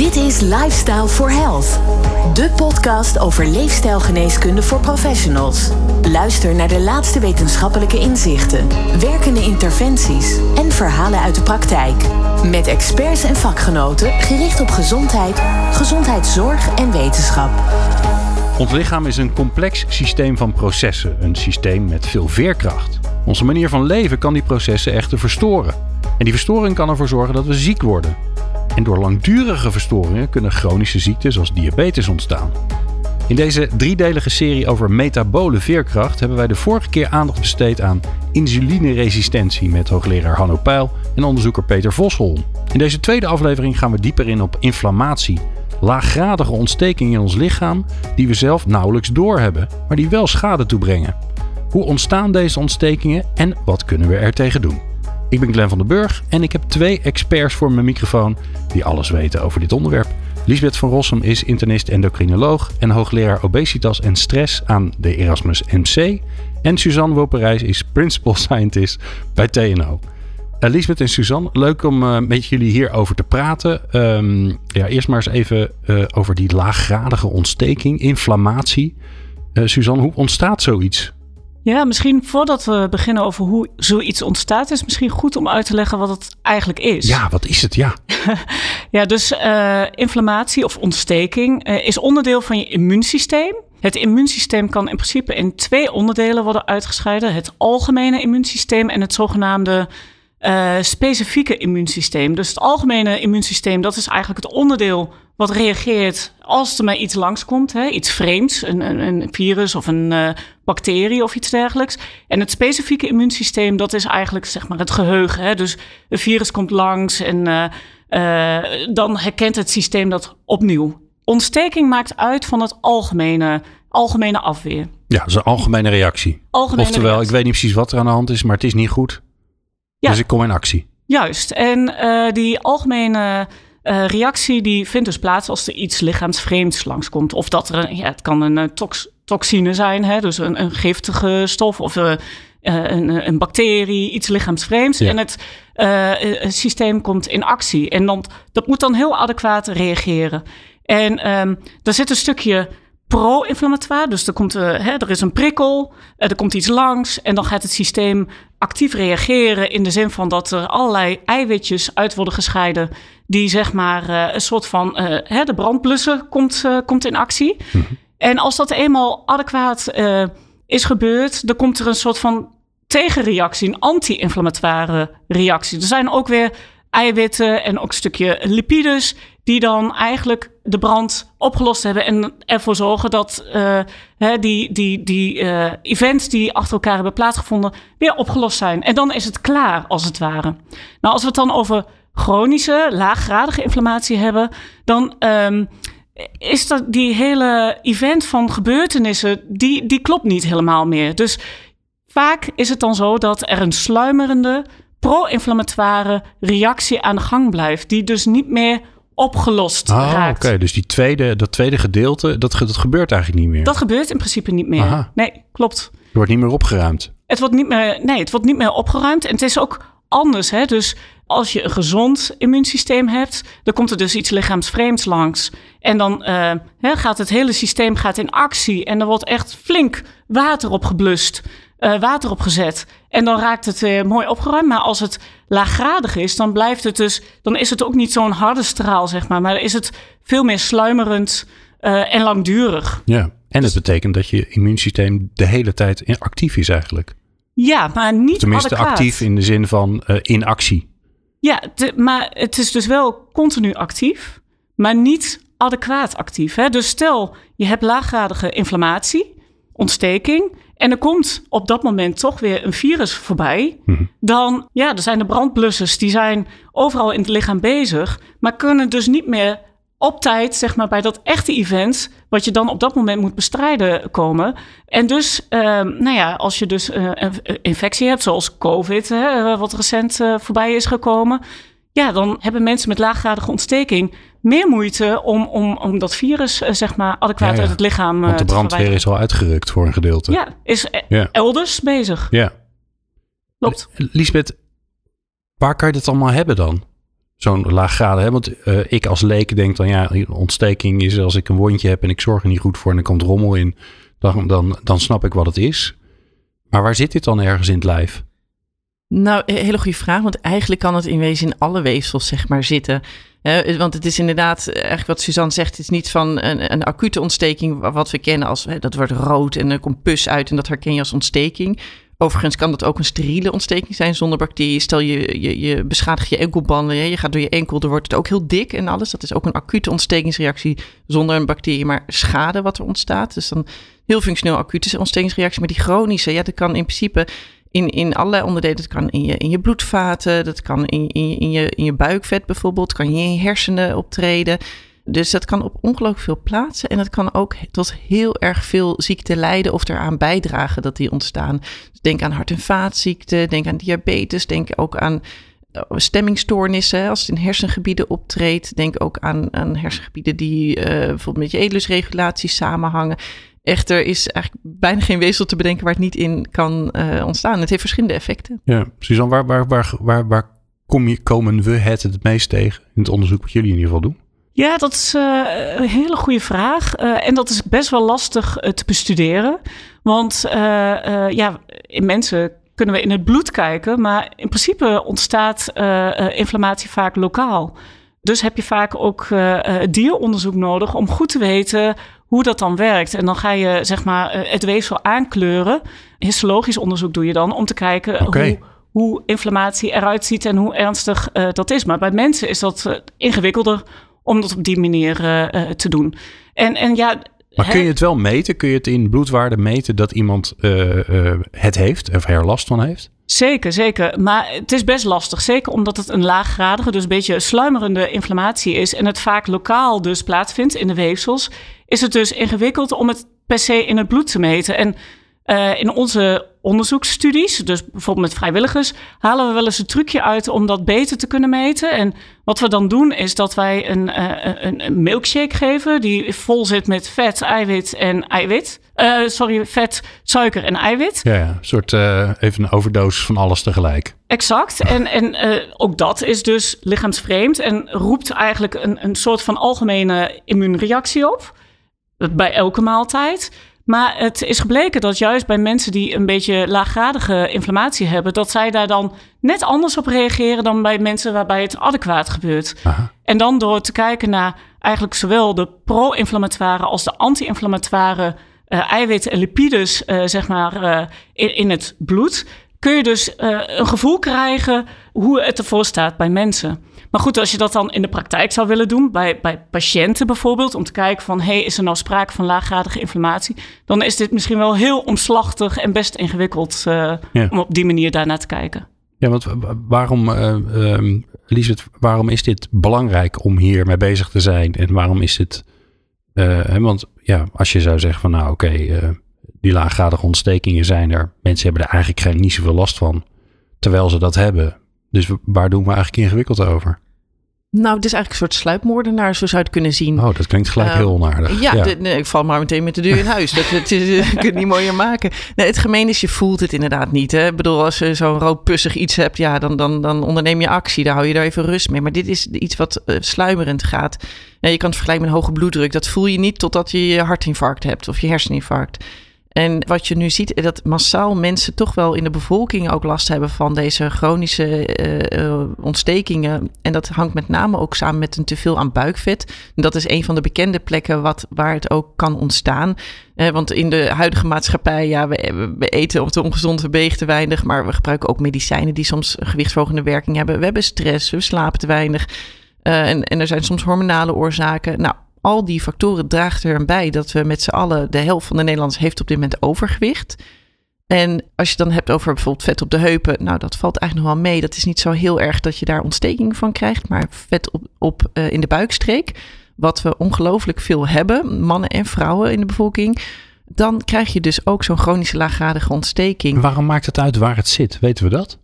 Dit is Lifestyle for Health. De podcast over leefstijlgeneeskunde voor professionals. Luister naar de laatste wetenschappelijke inzichten, werkende interventies en verhalen uit de praktijk. Met experts en vakgenoten gericht op gezondheid, gezondheidszorg en wetenschap. Ons lichaam is een complex systeem van processen, een systeem met veel veerkracht. Onze manier van leven kan die processen echter verstoren. En die verstoring kan ervoor zorgen dat we ziek worden. En door langdurige verstoringen kunnen chronische ziekten zoals diabetes ontstaan. In deze driedelige serie over metabole veerkracht hebben wij de vorige keer aandacht besteed aan insulineresistentie met hoogleraar Hanno Peil en onderzoeker Peter Vosholm. In deze tweede aflevering gaan we dieper in op inflammatie, laaggradige ontsteking in ons lichaam die we zelf nauwelijks doorhebben, maar die wel schade toebrengen. Hoe ontstaan deze ontstekingen en wat kunnen we er tegen doen? Ik ben Glenn van den Burg en ik heb twee experts voor mijn microfoon die alles weten over dit onderwerp. Lisbeth van Rossum is internist endocrinoloog en hoogleraar obesitas en stress aan de Erasmus MC. En Suzanne Woperijs is principal scientist bij TNO. Uh, Lisbeth en Suzanne, leuk om uh, met jullie hierover te praten. Um, ja, eerst maar eens even uh, over die laaggradige ontsteking, inflammatie. Suzanne, hoe ontstaat zoiets? Ja, misschien voordat we beginnen over hoe zoiets ontstaat, is het misschien goed om uit te leggen wat het eigenlijk is. Ja, wat is het? Ja, ja dus uh, inflammatie of ontsteking uh, is onderdeel van je immuunsysteem. Het immuunsysteem kan in principe in twee onderdelen worden uitgescheiden: het algemene immuunsysteem en het zogenaamde uh, specifieke immuunsysteem. Dus het algemene immuunsysteem, dat is eigenlijk het onderdeel wat reageert als er maar iets langskomt, hè, iets vreemds, een, een, een virus of een uh, bacterie of iets dergelijks. En het specifieke immuunsysteem, dat is eigenlijk zeg maar het geheugen. Hè. Dus een virus komt langs en uh, uh, dan herkent het systeem dat opnieuw. Ontsteking maakt uit van het algemene, algemene afweer. Ja, dat is een algemene reactie. Algemene Oftewel, reactie. ik weet niet precies wat er aan de hand is, maar het is niet goed. Ja. Dus ik kom in actie. Juist. En uh, die algemene uh, reactie die vindt dus plaats als er iets lichaamsvreemds langskomt. Of dat er, een, ja, het kan een uh, tox, toxine zijn, hè, dus een, een giftige stof of uh, een, een, bacterie, iets lichaamsvreemds. Ja. En het, systeem komt in actie. En dan, dat moet dan heel adequaat reageren. En um, daar zit een stukje pro-inflammatoire. Dus er, komt, hè, er is een prikkel, er komt iets langs en dan gaat het systeem actief reageren in de zin van dat er allerlei eiwitjes uit worden gescheiden die zeg maar uh, een soort van hè, de brandblussen komt, komt in actie. Mm -hmm. En als dat eenmaal adequaat is gebeurd, dan komt er een soort van tegenreactie, een anti-inflammatoire reactie. Er zijn ook weer eiwitten en ook een stukje lipides die dan eigenlijk de brand opgelost hebben en ervoor zorgen dat uh, hè, die, die, die uh, events die achter elkaar hebben plaatsgevonden weer opgelost zijn. En dan is het klaar, als het ware. Nou, als we het dan over chronische, laaggradige inflammatie hebben, dan um, is dat die hele event van gebeurtenissen, die, die klopt niet helemaal meer. Dus vaak is het dan zo dat er een sluimerende, pro-inflammatoire reactie aan de gang blijft, die dus niet meer opgelost oh, raakt. Oké, okay. dus die tweede, dat tweede gedeelte, dat, dat gebeurt eigenlijk niet meer. Dat gebeurt in principe niet meer. Aha. Nee, klopt. Er wordt niet meer opgeruimd. Het wordt niet meer, nee, het wordt niet meer opgeruimd. En het is ook anders. Hè? Dus als je een gezond immuunsysteem hebt, dan komt er dus iets lichaamsvreemds langs. En dan uh, hè, gaat het hele systeem gaat in actie. En er wordt echt flink water opgeblust. Uh, water opgezet. En dan raakt het weer mooi opgeruimd. Maar als het laaggradig is, dan blijft het dus. Dan is het ook niet zo'n harde straal, zeg maar. Maar is het veel meer sluimerend uh, en langdurig. Ja, en het betekent dat je immuunsysteem de hele tijd actief is eigenlijk. Ja, maar niet Tenminste adequaat. actief in de zin van uh, in actie. Ja, maar het is dus wel continu actief, maar niet adequaat actief. Hè? Dus stel, je hebt laaggradige inflammatie, ontsteking en er komt op dat moment toch weer een virus voorbij, mm-hmm. dan ja, er zijn de brandblussers, die zijn overal in het lichaam bezig, maar kunnen dus niet meer op tijd, zeg maar, bij dat echte event, wat je dan op dat moment moet bestrijden, komen. En dus, uh, nou ja, als je dus uh, een infectie hebt, zoals COVID, hè, wat recent uh, voorbij is gekomen, ja, dan hebben mensen met laaggradige ontsteking meer moeite om, om, om dat virus, uh, zeg maar, adequaat ja, ja. uit het lichaam Want de brandweer is al uitgerukt voor een gedeelte. Ja, is ja. elders bezig. Ja. Klopt. Lisbeth, waar kan je dat allemaal hebben dan? zo'n laaggradig. Hè? Want uh, ik als leek denk dan ja, ontsteking is als ik een wondje heb en ik zorg er niet goed voor en er komt rommel in. Dan, dan, dan snap ik wat het is. Maar waar zit dit dan ergens in het lijf? Nou, hele goede vraag. Want eigenlijk kan het in wezen in alle weefsels zeg maar zitten. want het is inderdaad, eigenlijk wat Suzanne zegt, het is niet van een, een acute ontsteking wat we kennen als dat wordt rood en er komt pus uit en dat herken je als ontsteking. Overigens kan dat ook een steriele ontsteking zijn zonder bacteriën. Stel je, je, je beschadigt je enkelbanden, je gaat door je enkel, dan wordt het ook heel dik en alles. Dat is ook een acute ontstekingsreactie zonder een bacterie, maar schade wat er ontstaat. Dus dan heel functioneel acute ontstekingsreactie. Maar die chronische, ja, dat kan in principe in, in allerlei onderdelen. Dat kan in je, in je bloedvaten, dat kan in, in, in, je, in je buikvet bijvoorbeeld, kan je in je hersenen optreden. Dus dat kan op ongelooflijk veel plaatsen. En dat kan ook tot heel erg veel ziekte leiden of eraan bijdragen dat die ontstaan. Dus denk aan hart- en vaatziekten, denk aan diabetes, denk ook aan eh, stemmingstoornissen als het in hersengebieden optreedt. Denk ook aan, aan hersengebieden die uh, bijvoorbeeld met je eetlusregulatie samenhangen. Echter is eigenlijk bijna geen weefsel te bedenken waar het niet in kan uh, ontstaan. Het heeft verschillende effecten. Ja, Suzanne, waar, waar, waar, waar, waar kom je, komen we het het meest tegen in het onderzoek wat jullie in ieder geval doen? Ja, dat is uh, een hele goede vraag. Uh, en dat is best wel lastig uh, te bestuderen. Want ja, in mensen kunnen we in het bloed kijken, maar in principe ontstaat inflammatie vaak lokaal. Dus heb je vaak ook dieronderzoek nodig om goed te weten hoe dat dan werkt. En dan ga je zeg maar het weefsel aankleuren. Histologisch onderzoek doe je dan om te kijken okay. hoe hoe inflammatie eruit ziet en hoe ernstig uh, dat is. Maar bij mensen is dat uh, ingewikkelder om dat op die manier uh, te doen. En, en ja. Maar kun je het wel meten? Kun je het in bloedwaarde meten dat iemand het heeft of er last van heeft? Zeker, zeker. Maar het is best lastig. Zeker omdat het een laaggradige, dus een beetje sluimerende inflammatie is. En het vaak lokaal dus plaatsvindt in de weefsels. Is het dus ingewikkeld om het per se in het bloed te meten. En uh, in onze onderzoeksstudies, dus bijvoorbeeld met vrijwilligers, halen we wel eens een trucje uit om dat beter te kunnen meten. En wat we dan doen is dat wij een, uh, een, een, milkshake geven die vol zit met vet, eiwit en eiwit. Uh, sorry, vet, suiker en eiwit. Ja, ja. een soort even een overdosis van alles tegelijk. Exact. En, en ook dat is dus lichaamsvreemd en roept eigenlijk een, een soort van algemene immuunreactie op. Bij elke maaltijd. Maar het is gebleken dat juist bij mensen die een beetje laaggradige inflammatie hebben, dat zij daar dan net anders op reageren dan bij mensen waarbij het adequaat gebeurt. Aha. En dan door te kijken naar eigenlijk zowel de pro-inflammatoire als de anti-inflammatoire uh, eiwitten en lipides, uh, zeg maar, uh, in, in, het bloed, kun je dus een gevoel krijgen hoe het ervoor staat bij mensen. Maar goed, als je dat dan in de praktijk zou willen doen, bij, bij patiënten bijvoorbeeld, om te kijken van, hey, is er nou sprake van laaggradige inflammatie? Dan is dit misschien wel heel omslachtig en best ingewikkeld uh, ja. om op die manier daarnaar te kijken. Ja, want waarom, uh, um, Lisbeth, waarom is dit belangrijk om hier mee bezig te zijn? En waarom is het, uh, want ja, als je zou zeggen van, nou oké, okay, die laaggradige ontstekingen zijn er, mensen hebben er eigenlijk geen, niet zoveel last van, terwijl ze dat hebben. Dus waar doen we eigenlijk ingewikkeld over? Nou, het is eigenlijk een soort sluipmoordenaar, zo zou je het kunnen zien. Oh, dat klinkt gelijk heel ehm, onaardig. Ja, ja. nee, ik val maar meteen met de deur in huis. dat, het is, je kunt het niet mooier maken. Nee, het gemeen is, je voelt het inderdaad niet. Hè? Ik bedoel, als je zo'n roodpussig iets hebt, ja, dan, dan, dan onderneem je actie. Dan hou je daar even rust mee. Maar dit is iets wat uh, sluimerend gaat. Ja, je kan het vergelijken met een hoge bloeddruk. Dat voel je niet totdat je je hartinfarct hebt of je herseninfarct. En wat je nu ziet, dat massaal mensen toch wel in de bevolking ook last hebben van deze chronische uh, ontstekingen. En dat hangt met name ook samen met een teveel aan buikvet. Dat is een van de bekende plekken wat, waar het ook kan ontstaan. Uh, want in de huidige maatschappij, ja, we, eten op te ongezond, we bewegen te weinig. Maar we gebruiken ook medicijnen die soms een gewichtsverhogende werking hebben. We hebben stress, we slapen te weinig. en er zijn soms hormonale oorzaken. Nou, al die factoren draagt er bij dat we met z'n allen, de helft van de Nederlanders heeft op dit moment overgewicht. En als je dan hebt over bijvoorbeeld vet op de heupen, nou dat valt eigenlijk nog wel mee. Dat is niet zo heel erg dat je daar ontsteking van krijgt, maar vet op, op uh, in de buikstreek, wat we ongelooflijk veel hebben, mannen en vrouwen in de bevolking. Dan krijg je dus ook zo'n chronische laaggradige ontsteking. Waarom maakt het uit waar het zit? Weten we dat?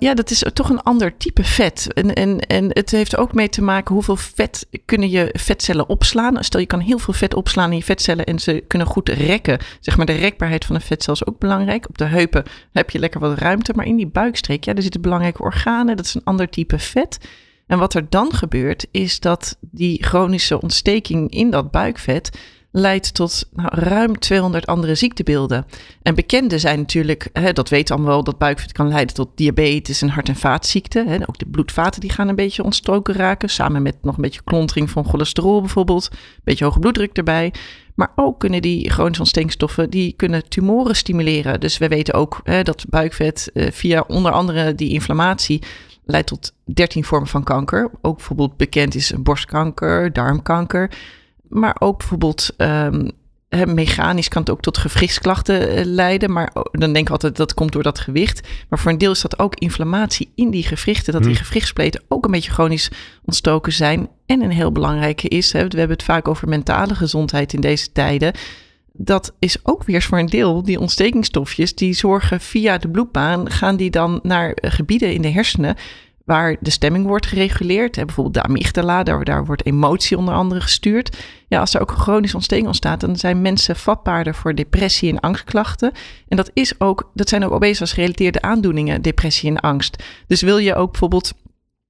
Ja, dat is toch een ander type vet. En, en, en het heeft ook mee te maken hoeveel vet kunnen je vetcellen opslaan. Stel je kan heel veel vet opslaan in je vetcellen en ze kunnen goed rekken. Zeg maar de rekbaarheid van een vetcel is ook belangrijk. Op de heupen heb je lekker wat ruimte, maar in die buikstreek, ja, daar zitten belangrijke organen. Dat is een ander type vet. En wat er dan gebeurt, is dat die chronische ontsteking in dat buikvet leidt tot nou, ruim 200 andere ziektebeelden. En bekende zijn natuurlijk, hè, dat weten allemaal wel, dat buikvet kan leiden tot diabetes en hart- en vaatziekten. Hè. Ook de bloedvaten die gaan een beetje ontstoken raken, samen met nog een beetje klontering van cholesterol bijvoorbeeld, een beetje hoge bloeddruk erbij. Maar ook kunnen die chronische ontstekingsstoffen, die kunnen tumoren stimuleren. Dus we weten ook hè, dat buikvet eh, via onder andere die inflammatie leidt tot 13 vormen van kanker. Ook bijvoorbeeld bekend is borstkanker, darmkanker. Maar ook bijvoorbeeld um, mechanisch kan het ook tot gewrichtsklachten uh, leiden. Maar dan denk ik altijd dat komt door dat gewicht. Maar voor een deel is dat ook inflammatie in die gewrichten. Dat die Hmm. gewrichtspleten ook een beetje chronisch ontstoken zijn. En een heel belangrijke is, hè, we hebben het vaak over mentale gezondheid in deze tijden. Dat is ook weer voor een deel die ontstekingsstofjes. Die zorgen via de bloedbaan, gaan die dan naar eh, gebieden in de hersenen waar de stemming wordt gereguleerd. Hè, bijvoorbeeld de amygdala, daar, wordt emotie onder andere gestuurd. Ja, als er ook een chronische ontsteking ontstaat, dan zijn mensen vatbaarder voor depressie en angstklachten. En dat, is ook, dat zijn ook obesitas gerelateerde aandoeningen, depressie en angst. Dus wil je ook bijvoorbeeld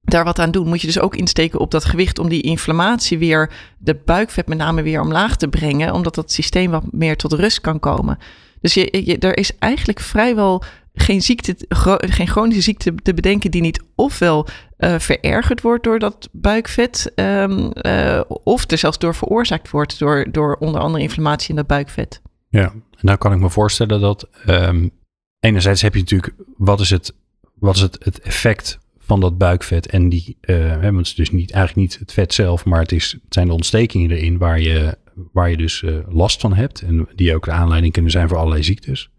daar wat aan doen, moet je dus ook insteken op dat gewicht om die inflammatie weer, de buikvet met name weer omlaag te brengen, omdat dat systeem wat meer tot rust kan komen. Dus je, je, er is eigenlijk vrijwel geen, ziekte, geen chronische ziekte te bedenken die niet ofwel uh, verergerd wordt door dat buikvet, um, uh, of er zelfs door veroorzaakt wordt door, door onder andere inflammatie in dat buikvet. Ja, en nou kan ik me voorstellen dat um, enerzijds heb je natuurlijk, wat is het, wat is het, het effect van dat buikvet en die, uh, want het is dus niet, eigenlijk niet het vet zelf, maar het, is, het zijn de ontstekingen erin waar je, waar je dus last van hebt en die ook de aanleiding kunnen zijn voor allerlei ziektes.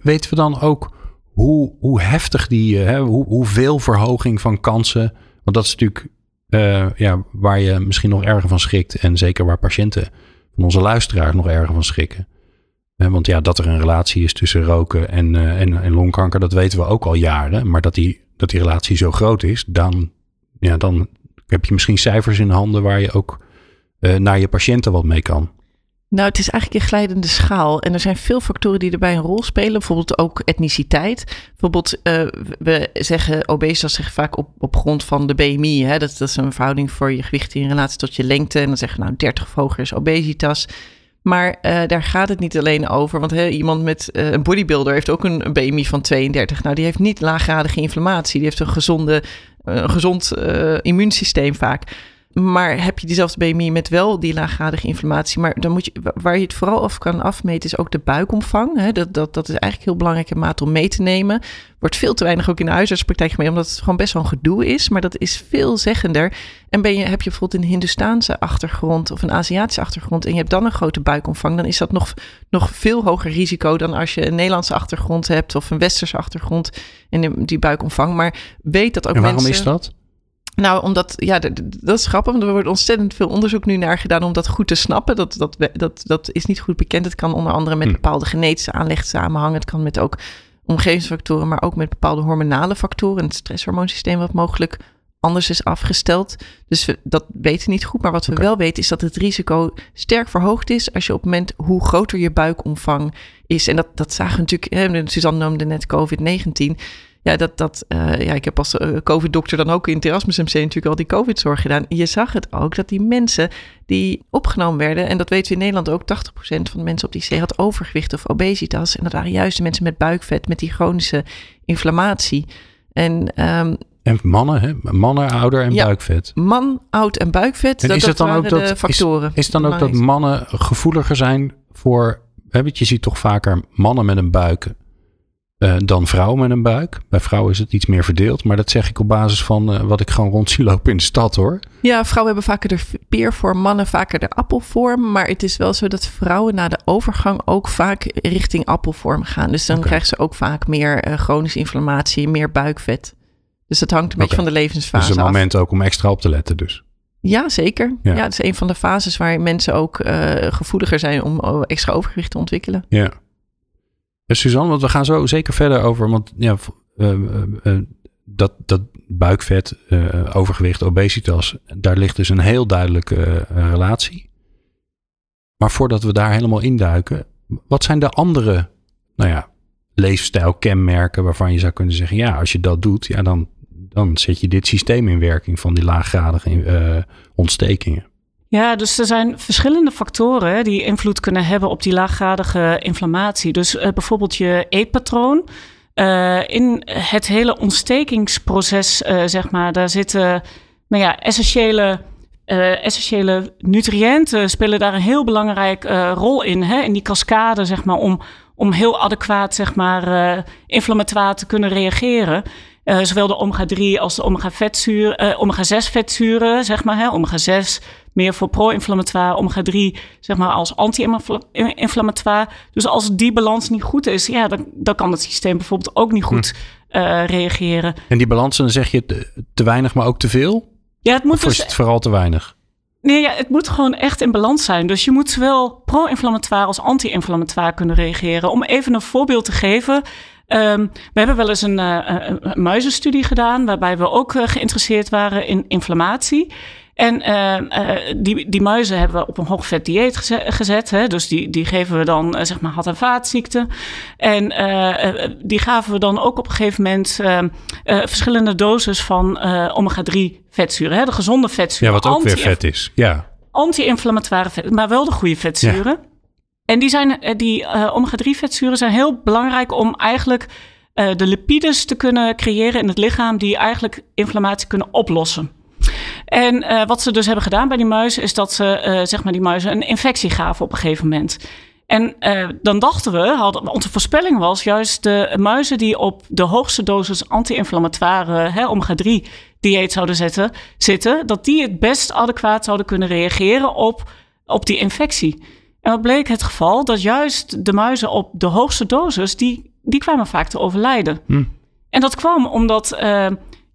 Weten we dan ook hoe, hoe heftig die, hè, hoe, hoeveel verhoging van kansen. Want dat is natuurlijk uh, ja, waar je misschien nog erger van schrikt. En zeker waar patiënten van onze luisteraars nog erger van schrikken. Uh, want ja, dat er een relatie is tussen roken en, en, en, longkanker, dat weten we ook al jaren. Maar dat die, dat die relatie zo groot is, dan, ja, dan heb je misschien cijfers in handen waar je ook naar je patiënten wat mee kan. Nou, het is eigenlijk een glijdende schaal. En er zijn veel factoren die erbij een rol spelen. Bijvoorbeeld ook etniciteit. Bijvoorbeeld, uh, we zeggen, obesitas zeggen vaak op, op grond van de BMI. Hè? Dat, is een verhouding voor je gewicht in relatie tot je lengte. En dan zeggen we, nou, 30 of hoger is obesitas. Maar uh, daar gaat het niet alleen over. Want iemand met uh, een bodybuilder heeft ook een, een, BMI van 32. Nou, die heeft niet laaggradige inflammatie. Die heeft een, gezonde, een gezond immuunsysteem vaak. Maar heb je diezelfde BMI met wel die laaggradige inflammatie, maar dan moet je, waar je het vooral af kan afmeten, is ook de buikomvang. Hè? Dat, dat, dat is eigenlijk heel belangrijke maat om mee te nemen. Wordt veel te weinig ook in de huisartspraktijk gemeen, omdat het gewoon best wel een gedoe is. Maar dat is veelzeggender. En ben je, heb je bijvoorbeeld een Hindustaanse achtergrond of een Aziatische achtergrond en je hebt dan een grote buikomvang, dan is dat nog, nog veel hoger risico dan als je een Nederlandse achtergrond hebt of een Westerse achtergrond en die buikomvang. Maar weet dat ook en waarom mensen... is dat? Nou, omdat, ja, dat is grappig, want er wordt ontzettend veel onderzoek nu naar gedaan om dat goed te snappen. Dat, dat, dat, dat is niet goed bekend. Het kan onder andere met bepaalde genetische aanleg samenhangen. Het kan met ook omgevingsfactoren, maar ook met bepaalde hormonale factoren. Het stresshormoonsysteem wat mogelijk anders is afgesteld. Dus we, dat weten we niet goed. Maar wat we okay. wel weten is dat het risico sterk verhoogd is als je op het moment hoe groter je buikomvang is. En dat, dat zagen we natuurlijk, hè, Suzanne noemde net COVID-19 ja, dat, dat, uh, ja, ik heb als uh, COVID-dokter dan ook in het Erasmus MC natuurlijk al die COVID-zorg gedaan. Je zag het ook, dat die mensen die opgenomen werden, en dat weten we in Nederland ook, 80% van de mensen op die C had overgewicht of obesitas. En dat waren juist de mensen met buikvet, met die chronische inflammatie. En, um, en mannen, hè? mannen, ouder en ja, buikvet. Man, oud en buikvet, en dat, is het dan ook dat, factoren. Is, is dan ook dat mannen gevoeliger zijn voor, hè, je ziet toch vaker mannen met een buik uh, dan vrouwen met een buik. Bij vrouwen is het iets meer verdeeld. Maar dat zeg ik op basis van uh, wat ik gewoon rond zie lopen in de stad hoor. Ja, vrouwen hebben vaker de peervorm, mannen vaker de appelvorm. Maar het is wel zo dat vrouwen na de overgang ook vaak richting appelvorm gaan. Dus dan okay. krijgen ze ook vaak meer uh, chronische inflammatie, meer buikvet. Dus dat hangt een beetje van de levensfase af. Dus een af. moment ook om extra op te letten dus. Ja, zeker. Ja. ja, het is een van de fases waar mensen ook gevoeliger zijn om extra overgewicht te ontwikkelen. Ja. Suzanne, want we gaan zo zeker verder over, want ja, uh, uh, dat, dat buikvet, overgewicht, obesitas, daar ligt dus een heel duidelijke relatie. Maar voordat we daar helemaal induiken, wat zijn de andere, nou ja, leefstijlkenmerken waarvan je zou kunnen zeggen, ja, als je dat doet, ja, dan, dan zet je dit systeem in werking van die laaggradige ontstekingen. Ja, dus er zijn verschillende factoren die invloed kunnen hebben op die laaggradige inflammatie. Dus uh, bijvoorbeeld je eetpatroon. Uh, in het hele ontstekingsproces, uh, zeg maar, daar zitten nou ja, essentiële, essentiële nutriënten spelen daar een heel belangrijke rol in. Hè? In die cascade, zeg maar, om, om heel adequaat, zeg maar, inflammatoire te kunnen reageren. Zowel de omega-3 als de omega-vetzuren, uh, omega-6 vetzuren, zeg maar. Hè, omega-6 meer voor pro-inflammatoire, omega-3 zeg maar als anti-inflammatoire. Dus als die balans niet goed is, ja, dan, dan kan het systeem bijvoorbeeld ook niet goed hm. uh, reageren. En die balans, dan zeg je te, te, weinig, maar ook te veel? Ja, het moet of dus, is het vooral te weinig? Nee, ja, het moet gewoon echt in balans zijn. Dus je moet zowel pro-inflammatoire als anti-inflammatoire kunnen reageren. Om even een voorbeeld te geven. Um, we hebben wel eens een, uh, een, muizenstudie gedaan, waarbij we ook uh, geïnteresseerd waren in inflammatie. En uh, die, die muizen hebben we op een hoogvet dieet gezet. gezet hè? Dus die, die geven we dan, uh, zeg maar, had- en vaatziekten. En die gaven we dan ook op een gegeven moment verschillende doses van omega-3 vetzuren. Hè? De gezonde vetzuren. Ja, wat ook weer vet is. Ja. Anti-inflammatoire vet, maar wel de goede vetzuren. Ja. En die, zijn, die omega-3 vetzuren zijn heel belangrijk om eigenlijk de lipides te kunnen creëren in het lichaam die eigenlijk inflammatie kunnen oplossen. En uh, wat ze dus hebben gedaan bij die muizen, is dat ze uh, zeg maar die muizen een infectie gaven op een gegeven moment. En uh, dan dachten we, hadden, onze voorspelling was juist de muizen die op de hoogste dosis anti-inflammatoire omega-3 dieet zouden zetten, zitten, dat die het best adequaat zouden kunnen reageren op, op die infectie. En wat bleek het geval? Dat juist de muizen op de hoogste dosis, die, die kwamen vaak te overlijden. Hm. En dat kwam omdat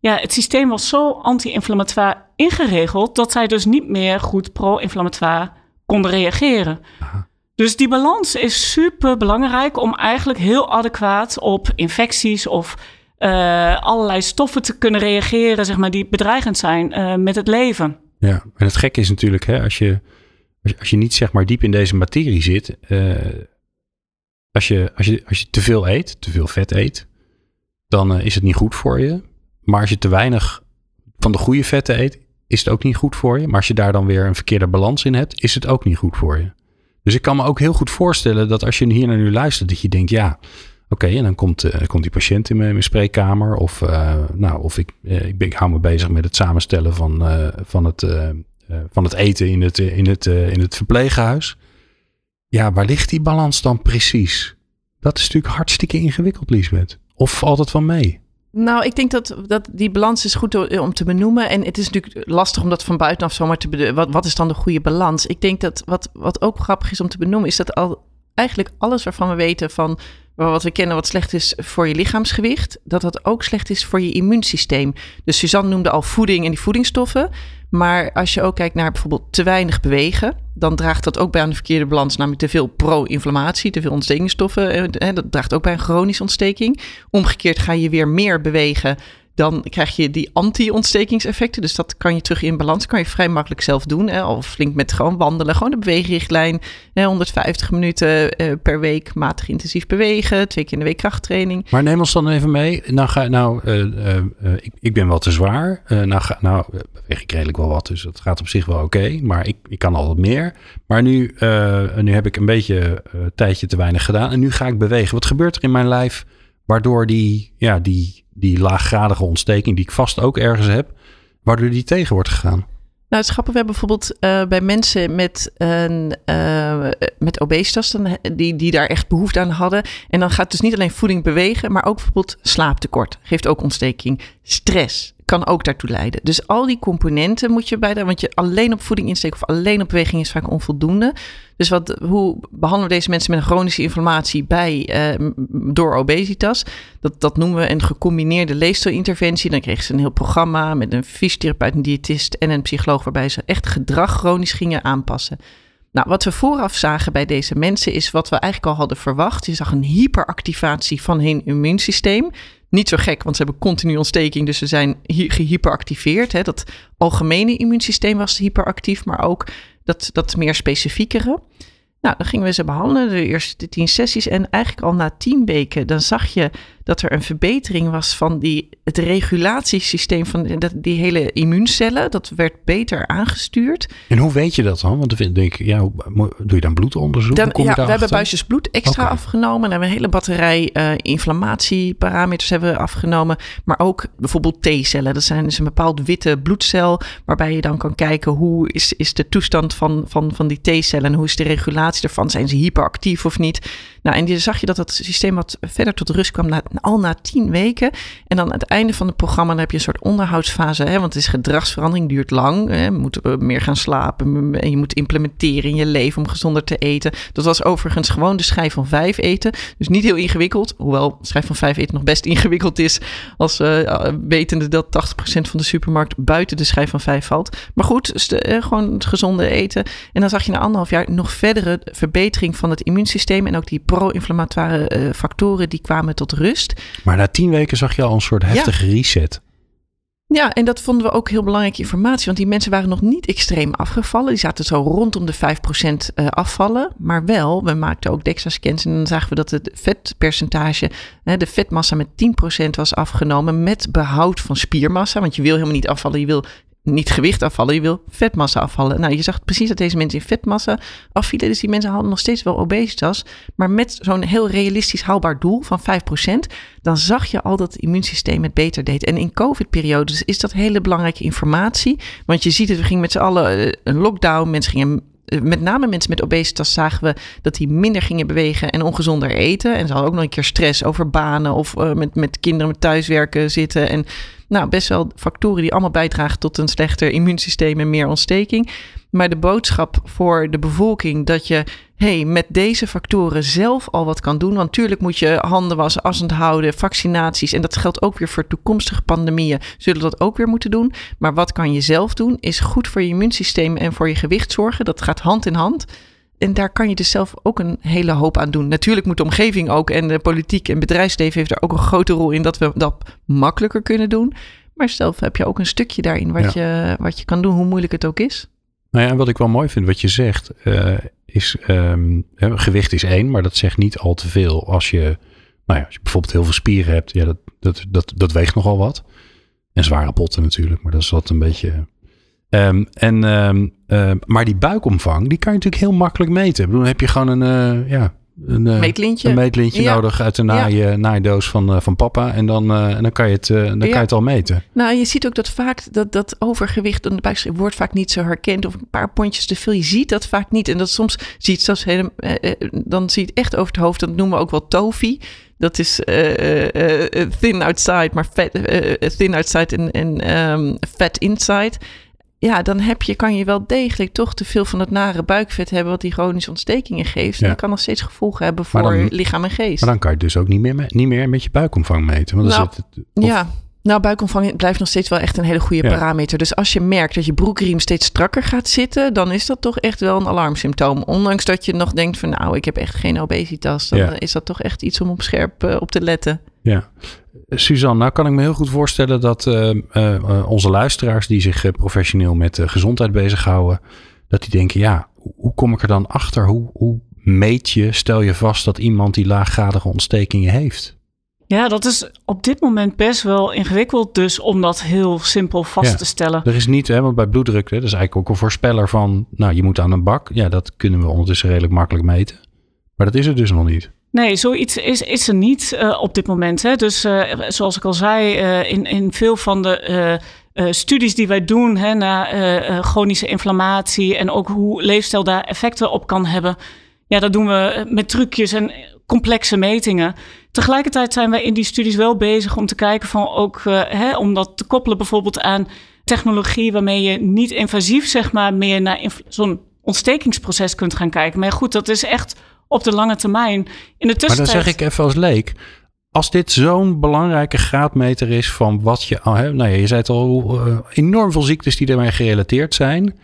ja, het systeem was zo anti-inflammatoire ingeregeld dat zij dus niet meer goed pro-inflammatoire konden reageren. Aha. Dus die balans is super belangrijk om eigenlijk heel adequaat op infecties of uh, allerlei stoffen te kunnen reageren, zeg maar, die bedreigend zijn uh, met het leven. Ja, en het gekke is natuurlijk, hè, als je, als je niet zeg maar diep in deze materie zit, uh, als, je, als, je, als je te veel eet, te veel vet eet, dan is het niet goed voor je. Maar als je te weinig van de goede vetten eet, is het ook niet goed voor je. Maar als je daar dan weer een verkeerde balans in hebt, is het ook niet goed voor je. Dus ik kan me ook heel goed voorstellen dat als je hier naar nu luistert, dat je denkt, ja, oké, en dan komt, uh, komt die patiënt in mijn, spreekkamer. Of, uh, nou, of ik, uh, ik, ben, hou me bezig met het samenstellen van, van, het, van het eten in het, in, het, in het verpleeghuis. Ja, waar ligt die balans dan precies? Dat is natuurlijk hartstikke ingewikkeld, Liesbeth. Of het van mee? Nou, ik denk dat, dat die balans is goed om te benoemen. En het is natuurlijk lastig om dat van buitenaf zomaar te bedoelen. Wat, wat is dan de goede balans? Ik denk dat wat, wat ook grappig is om te benoemen, is dat al eigenlijk alles waarvan we weten van wat we kennen wat slecht is voor je lichaamsgewicht, dat dat ook slecht is voor je immuunsysteem. Dus Suzanne noemde al voeding en die voedingsstoffen. Maar als je ook kijkt naar bijvoorbeeld te weinig bewegen, dan draagt dat ook bij aan de verkeerde balans, namelijk te veel pro-inflammatie, te veel ontstekingsstoffen. Dat draagt ook bij een chronische ontsteking. Omgekeerd ga je weer meer bewegen, dan krijg je die anti-ontstekingseffecten. Dus dat kan je terug in balans. kan je vrij makkelijk zelf doen. Hè? Of flink met gewoon wandelen. Gewoon de beweegrichtlijn. Hè? 150 minuten eh, per week matig intensief bewegen. Twee keer in de week krachttraining. Maar neem ons dan even mee. Nou, ga, nou uh, ik, ik ben wel te zwaar. nou, ga, nou beweeg ik redelijk wel wat. Dus dat gaat op zich wel oké. maar ik, ik kan al wat meer. Maar nu, nu heb ik een beetje tijdje te weinig gedaan. En nu ga ik bewegen. Wat gebeurt er in mijn lijf waardoor die, ja, die die laaggradige ontsteking, die ik vast ook ergens heb, waardoor die tegen wordt gegaan? Nou, het schappen we hebben bijvoorbeeld uh, bij mensen met, een, uh, met obesitas, dan, die, die daar echt behoefte aan hadden. En dan gaat dus niet alleen voeding bewegen, maar ook bijvoorbeeld slaaptekort. Geeft ook ontsteking. Stress kan ook daartoe leiden. Dus al die componenten moet je bij de, want je alleen op voeding insteken of alleen op beweging is vaak onvoldoende. Dus wat, hoe behandelen we deze mensen met een chronische inflammatie bij, uh, door obesitas? Dat, dat noemen we een gecombineerde leefstijlinterventie. Dan kregen ze een heel programma met een fysiotherapeut, een diëtist en een psycholoog, waarbij ze echt gedrag chronisch gingen aanpassen. Nou, wat we vooraf zagen bij deze mensen is wat we eigenlijk al hadden verwacht. Je zag een hyperactivatie van hun immuunsysteem. Niet zo gek, want ze hebben continu ontsteking, dus ze zijn gehyperactiveerd. Hè. Dat algemene immuunsysteem was hyperactief, maar ook dat, dat meer specifiekere. Nou, dan gingen we ze behandelen, de eerste tien sessies. En eigenlijk al na tien weken, dan zag je dat er een verbetering was van die, het regulatiesysteem van dat, die hele immuuncellen. Dat werd beter aangestuurd. En hoe weet je dat dan? Want dan vind ik, ja, doe je dan bloedonderzoek? Dan, ja, we hebben buisjes bloed extra afgenomen. En hebben een hele batterij uh, inflammatieparameters hebben we afgenomen. Maar ook bijvoorbeeld T-cellen. Dat zijn dus een bepaald witte bloedcel. Waarbij je dan kan kijken hoe is, is de toestand van, van, van die T-cellen. En hoe is de regulatie Zijn ze hyperactief of niet? Nou, en die zag je dat het systeem wat verder tot rust kwam na, al na tien weken. En dan aan het einde van het programma dan heb je een soort onderhoudsfase. Hè, want het is gedragsverandering, duurt lang. Hè, moeten meer gaan slapen. En je moet implementeren in je leven om gezonder te eten. Dat was overigens gewoon de schijf van vijf eten. Dus niet heel ingewikkeld. Hoewel schijf van vijf eten nog best ingewikkeld is. Als uh, wetende dat 80% van de supermarkt buiten de schijf van vijf valt. Maar goed, uh, gewoon het gezonde eten. En dan zag je na anderhalf jaar nog verdere verbetering van het immuunsysteem. En ook die pro-inflammatoire uh, factoren die kwamen tot rust. Maar na tien weken zag je al een soort heftige reset. Ja, en dat vonden we ook heel belangrijke informatie. Want die mensen waren nog niet extreem afgevallen. Die zaten zo rondom de 5% eh, afvallen. Maar wel, we maakten ook DEXA-scans en dan zagen we dat het vetpercentage, de vetmassa met 10% was afgenomen met behoud van spiermassa. Want je wil helemaal niet afvallen, je wil niet gewicht afvallen, je wil vetmassa afvallen. Nou, je zag precies dat deze mensen in vetmassa afvielen. Dus die mensen hadden nog steeds wel obesitas. Maar met zo'n heel realistisch haalbaar doel van 5%, dan zag je al dat het immuunsysteem het beter deed. En in COVID-periodes is dat hele belangrijke informatie. Want je ziet het, we gingen met z'n allen eh, een lockdown, mensen gingen met name mensen met obesitas zagen we dat die minder gingen bewegen en ongezonder eten. En ze hadden ook nog een keer stress over banen of uh, met, met kinderen met thuiswerken zitten. En nou, best wel factoren die allemaal bijdragen tot een slechter immuunsysteem en meer ontsteking. Maar de boodschap voor de bevolking dat je hey, met deze factoren zelf al wat kan doen. Want natuurlijk moet je handen wassen, assend houden, vaccinaties. En dat geldt ook weer voor toekomstige pandemieën. Zullen dat ook weer moeten doen. Maar wat kan je zelf doen? Is goed voor je immuunsysteem en voor je gewicht zorgen. Dat gaat hand in hand en daar kan je dus zelf ook een hele hoop aan doen. Natuurlijk moet de omgeving ook en de politiek en bedrijfsleven heeft daar ook een grote rol in dat we dat makkelijker kunnen doen. Maar zelf heb je ook een stukje daarin wat, je, wat je kan doen, hoe moeilijk het ook is. Nou ja, en wat ik wel mooi vind, wat je zegt, uh, is um, gewicht is één, maar dat zegt niet al te veel. Als je, nou ja, als je bijvoorbeeld heel veel spieren hebt, ja, dat, dat, dat, dat weegt nogal wat. En zware potten natuurlijk, maar dat is wat een beetje Um, en, uh, maar die buikomvang, die kan je natuurlijk heel makkelijk meten. Ik bedoel, dan heb je gewoon een, uh, ja, een uh, meetlintje, een meetlintje ja. nodig uit de naai, ja. naaidoos van, van papa. En dan, en dan, kan, je het, dan ja. kan je het al meten. Nou, je ziet ook dat vaak dat, dat overgewicht en de buikspier wordt vaak niet zo herkend. Of een paar pondjes te veel. Je ziet dat vaak niet. En dat soms zie je het zelfs helemaal, dan zie je het echt over het hoofd. Dat noemen we ook wel tofi. Dat is thin outside, maar fat, thin outside en, en um, fat inside ja, dan heb je, kan je wel degelijk toch te veel van het nare buikvet hebben, wat die chronische ontstekingen geeft. En dat kan nog steeds gevolgen hebben voor dan, lichaam en geest. Maar dan kan je dus ook niet meer, niet meer met je buikomvang meten. Want nou, het, ja. Nou, buikomvang blijft nog steeds wel echt een hele goede ja. parameter. Dus als je merkt dat je broekriem steeds strakker gaat zitten, dan is dat toch echt wel een alarmsymptoom. Ondanks dat je nog denkt van nou, ik heb echt geen obesitas. Dan ja. is dat toch echt iets om op scherp uh, op te letten. Ja. Suzanne, nou kan ik me heel goed voorstellen dat uh, uh, onze luisteraars die zich professioneel met gezondheid bezighouden, dat die denken, ja, hoe kom ik er dan achter? Hoe, hoe meet je, stel je vast dat iemand die laaggradige ontstekingen heeft? Ja, dat is op dit moment best wel ingewikkeld, dus om dat heel simpel vast ja, te stellen. Er is niet, hè, want bij bloeddruk, hè, dat is eigenlijk ook een voorspeller van, nou, je moet aan een bak. Ja, dat kunnen we ondertussen redelijk makkelijk meten. Maar dat is er dus nog niet. Nee, zoiets is, is er niet uh, op dit moment. Hè. Dus uh, zoals ik al zei, uh, in, in veel van de studies die wij doen hè, naar chronische inflammatie en ook hoe leefstijl daar effecten op kan hebben, ja, dat doen we met trucjes en complexe metingen. Tegelijkertijd zijn wij in die studies wel bezig om te kijken van ook, hè, om dat te koppelen bijvoorbeeld aan technologie waarmee je niet invasief zeg maar meer naar zo'n ontstekingsproces kunt gaan kijken. Maar goed, dat is echt op de lange termijn. In de tussentijd... Maar dan zeg ik even als leek. Als dit zo'n belangrijke graadmeter is van wat je... Nou ja, je zei het al, uh, enorm veel ziektes die daarmee gerelateerd zijn.